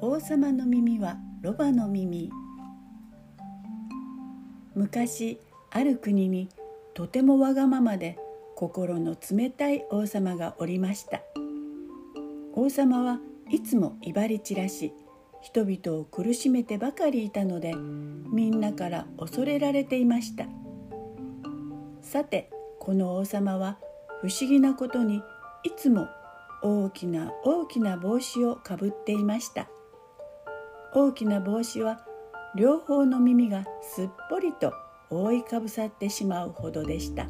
王様の耳はロバの耳。昔ある国にとてもわがままで心の冷たい王様がおりました。王様はいつも威張り散らし人々を苦しめてばかりいたのでみんなから恐れられていました。さてこの王様は不思議なことにいつも大きな大きな帽子をかぶっていました。大きな帽子は両方の耳がすっぽりと覆いかぶさってしまうほどでした。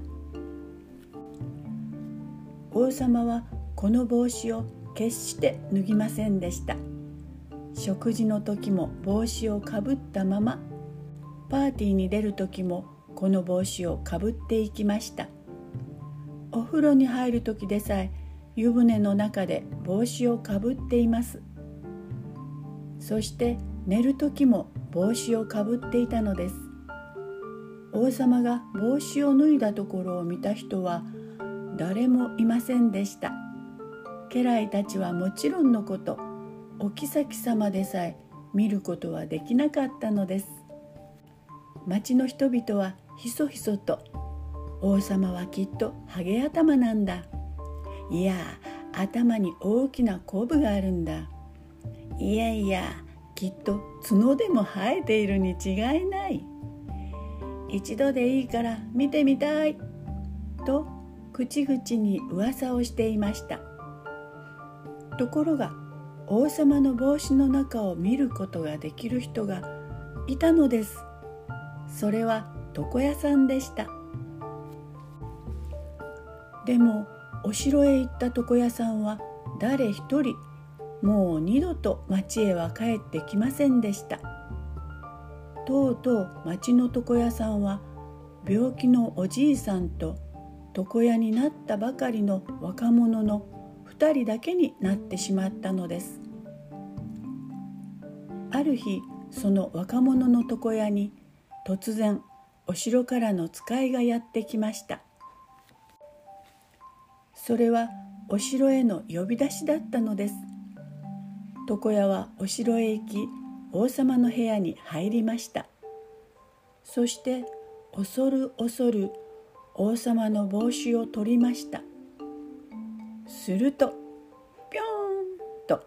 王様はこの帽子を決して脱ぎませんでした。食事の時も帽子をかぶったままパーティーに出る時もこの帽子をかぶっていきました。お風呂に入る時でさえ湯船の中で帽子をかぶっています。そして寝る時も帽子をかぶっていたのです。王様が帽子を脱いだところを見た人は誰もいませんでした。家来たちはもちろんのことお妃様でさえ見ることはできなかったのです。町の人々はひそひそと王様はきっとハゲ頭なんだ。いや頭に大きなコブがあるんだ。いやいやきっと角でも生えているに違いない。一度でいいから見てみたい。と口々に噂をしていました。ところが王様の帽子の中を見ることができる人がいたのです。それは床屋さんでした。でもお城へ行った床屋さんは誰一人もう二度と町へは帰ってきませんでした。とうとう町の床屋さんは病気のおじいさんと床屋になったばかりの若者の2人だけになってしまったのです。ある日その若者の床屋に突然お城からの使いがやってきました。それはお城への呼び出しだったのです。床屋はお城へ行き王様の部屋に入りました。そして恐る恐る王様の帽子を取りました。するとぴょんと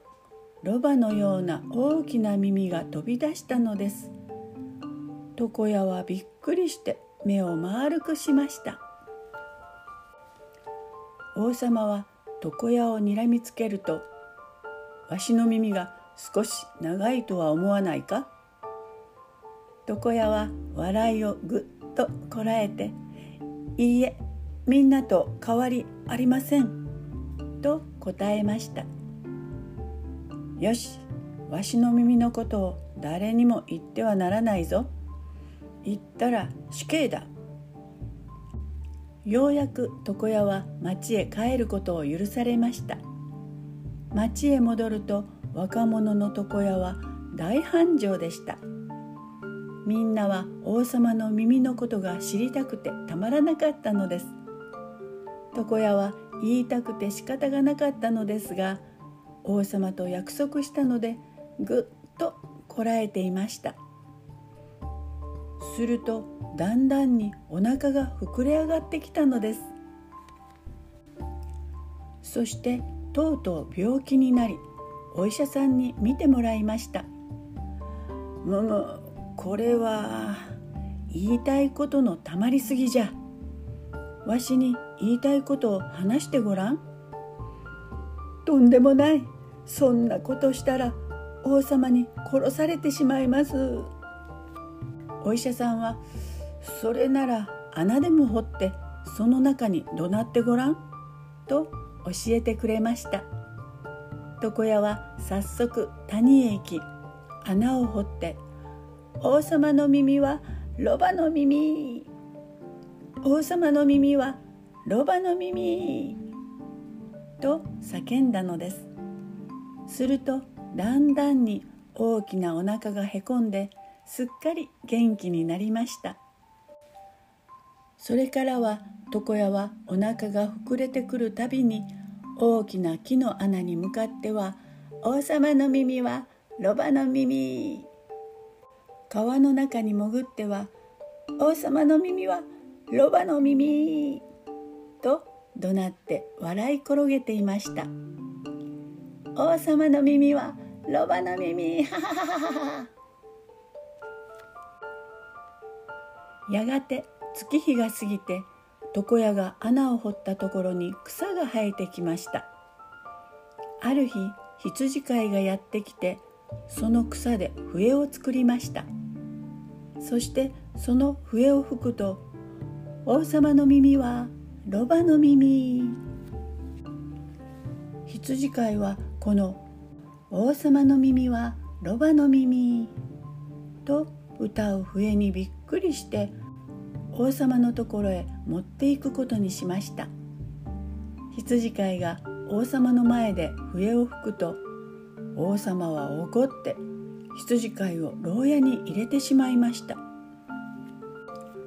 ロバのような大きな耳が飛び出したのです。床屋はびっくりして目を丸くしました。王様は床屋をにらみつけるとわしの耳が少し長いとは思わないか？床屋は笑いをぐっとこらえて「いいえみんなと変わりありません」と答えました「よしわしの耳のことを誰にも言ってはならないぞ。言ったら死刑だ」ようやく床屋は町へ帰ることを許されました。町へ戻ると若者の床屋は大繁盛でした。みんなは王様の耳のことが知りたくてたまらなかったのです。床屋は言いたくて仕方がなかったのですが王様と約束したのでぐっとこらえていました。するとだんだんにお腹が膨れ上がってきたのです。そしてとうとう病気になりお医者さんに診てもらいました。むむこれは言いたいことのたまりすぎじゃ。わしに言いたいことを話してごらん。とんでもない。そんなことしたら王様に殺されてしまいます。お医者さんはそれなら穴でも掘ってその中に怒鳴ってごらん？と教えてくれました。床屋は早速谷へ行き穴を掘って王様の耳はロバの耳。王様の耳はロバの耳。と叫んだのです。するとだんだんに大きなお腹がへこんですっかり元気になりました。それからは床屋はお腹が膨れてくるたびに大きな木の穴に向かっては王様の耳はロバの耳。川の中に潜っては王様の耳はロバの耳。と怒鳴って笑い転げていました。王様の耳はロバの耳。はははははやがて月日が過ぎて床屋が穴を掘ったところに草が生えてきました。ある日羊飼いがやってきてその草で笛を作りました。そしてその笛を吹くと王様の耳はロバの耳。羊飼いはこの王様の耳はロバの耳と歌う笛にびっくりして王様のところへ持っていくことにしました。羊飼いが王様の前で笛を吹くと王様は怒って羊飼いを牢屋に入れてしまいました。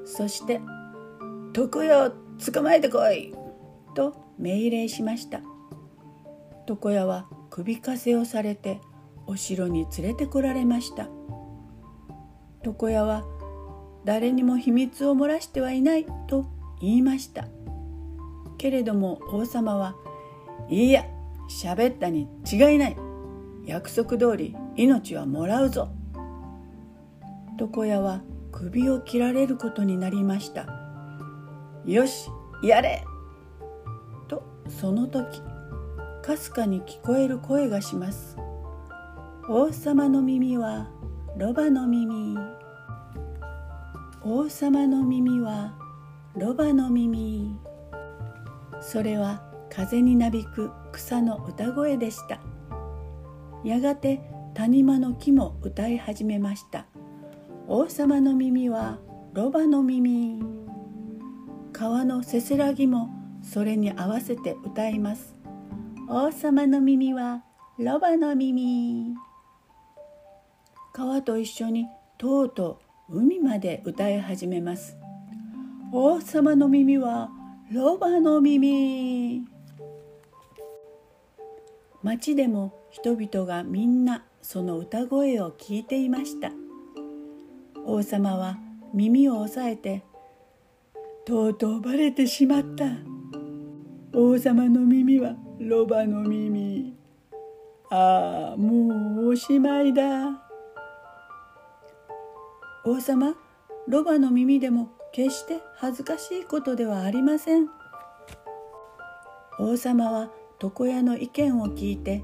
そして「徳よ捕まえてこい!」と命令しました。床屋は首かせをされてお城に連れてこられました。床屋は誰にも秘密を漏らしてはいないと言いました。けれども王様はいいや喋ったに違いない。約束通り命はもらうぞ。床屋は首を切られることになりました。よしやれとその時かすかに聞こえる声がします。王様の耳はロバの耳。王様の耳はロバの耳。それは風になびく草の歌声でした。やがて谷間の木も歌い始めました。王様の耳はロバの耳。川のせせらぎもそれに合わせて歌います。王様の耳はロバの耳。川と一緒にとうとう海まで歌い始めます。王様の耳はロバの耳。町でも人々がみんなその歌声を聞いていました。王様は耳を押さえてとうとうバレてしまった。王様の耳はロバの耳。ああもうおしまいだ。王様ロバの耳でも決して恥ずかしいことではありません。王様は床屋の意見を聞いて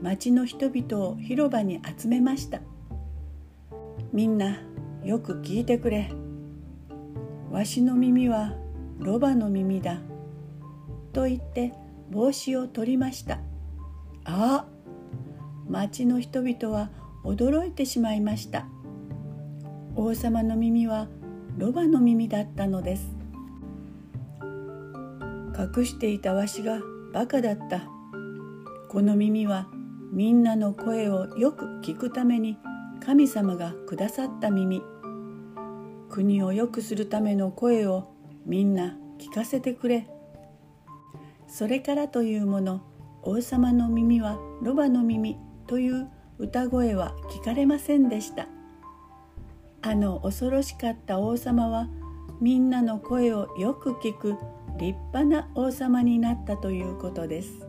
町の人々を広場に集めました。みんなよく聞いてくれ。わしの耳はロバの耳だ。と言って帽子を取りました。ああ町の人々は驚いてしまいました。王様の耳はロバの耳だったのです。隠していたわしがバカだった。この耳はみんなの声をよく聞くために神様がくださった耳。国を良くするための声をみんな聞かせてくれ。それからというもの王様の耳はロバの耳という歌声は聞かれませんでした。あの恐ろしかった王様はみんなの声をよく聞く立派な王様になったということです。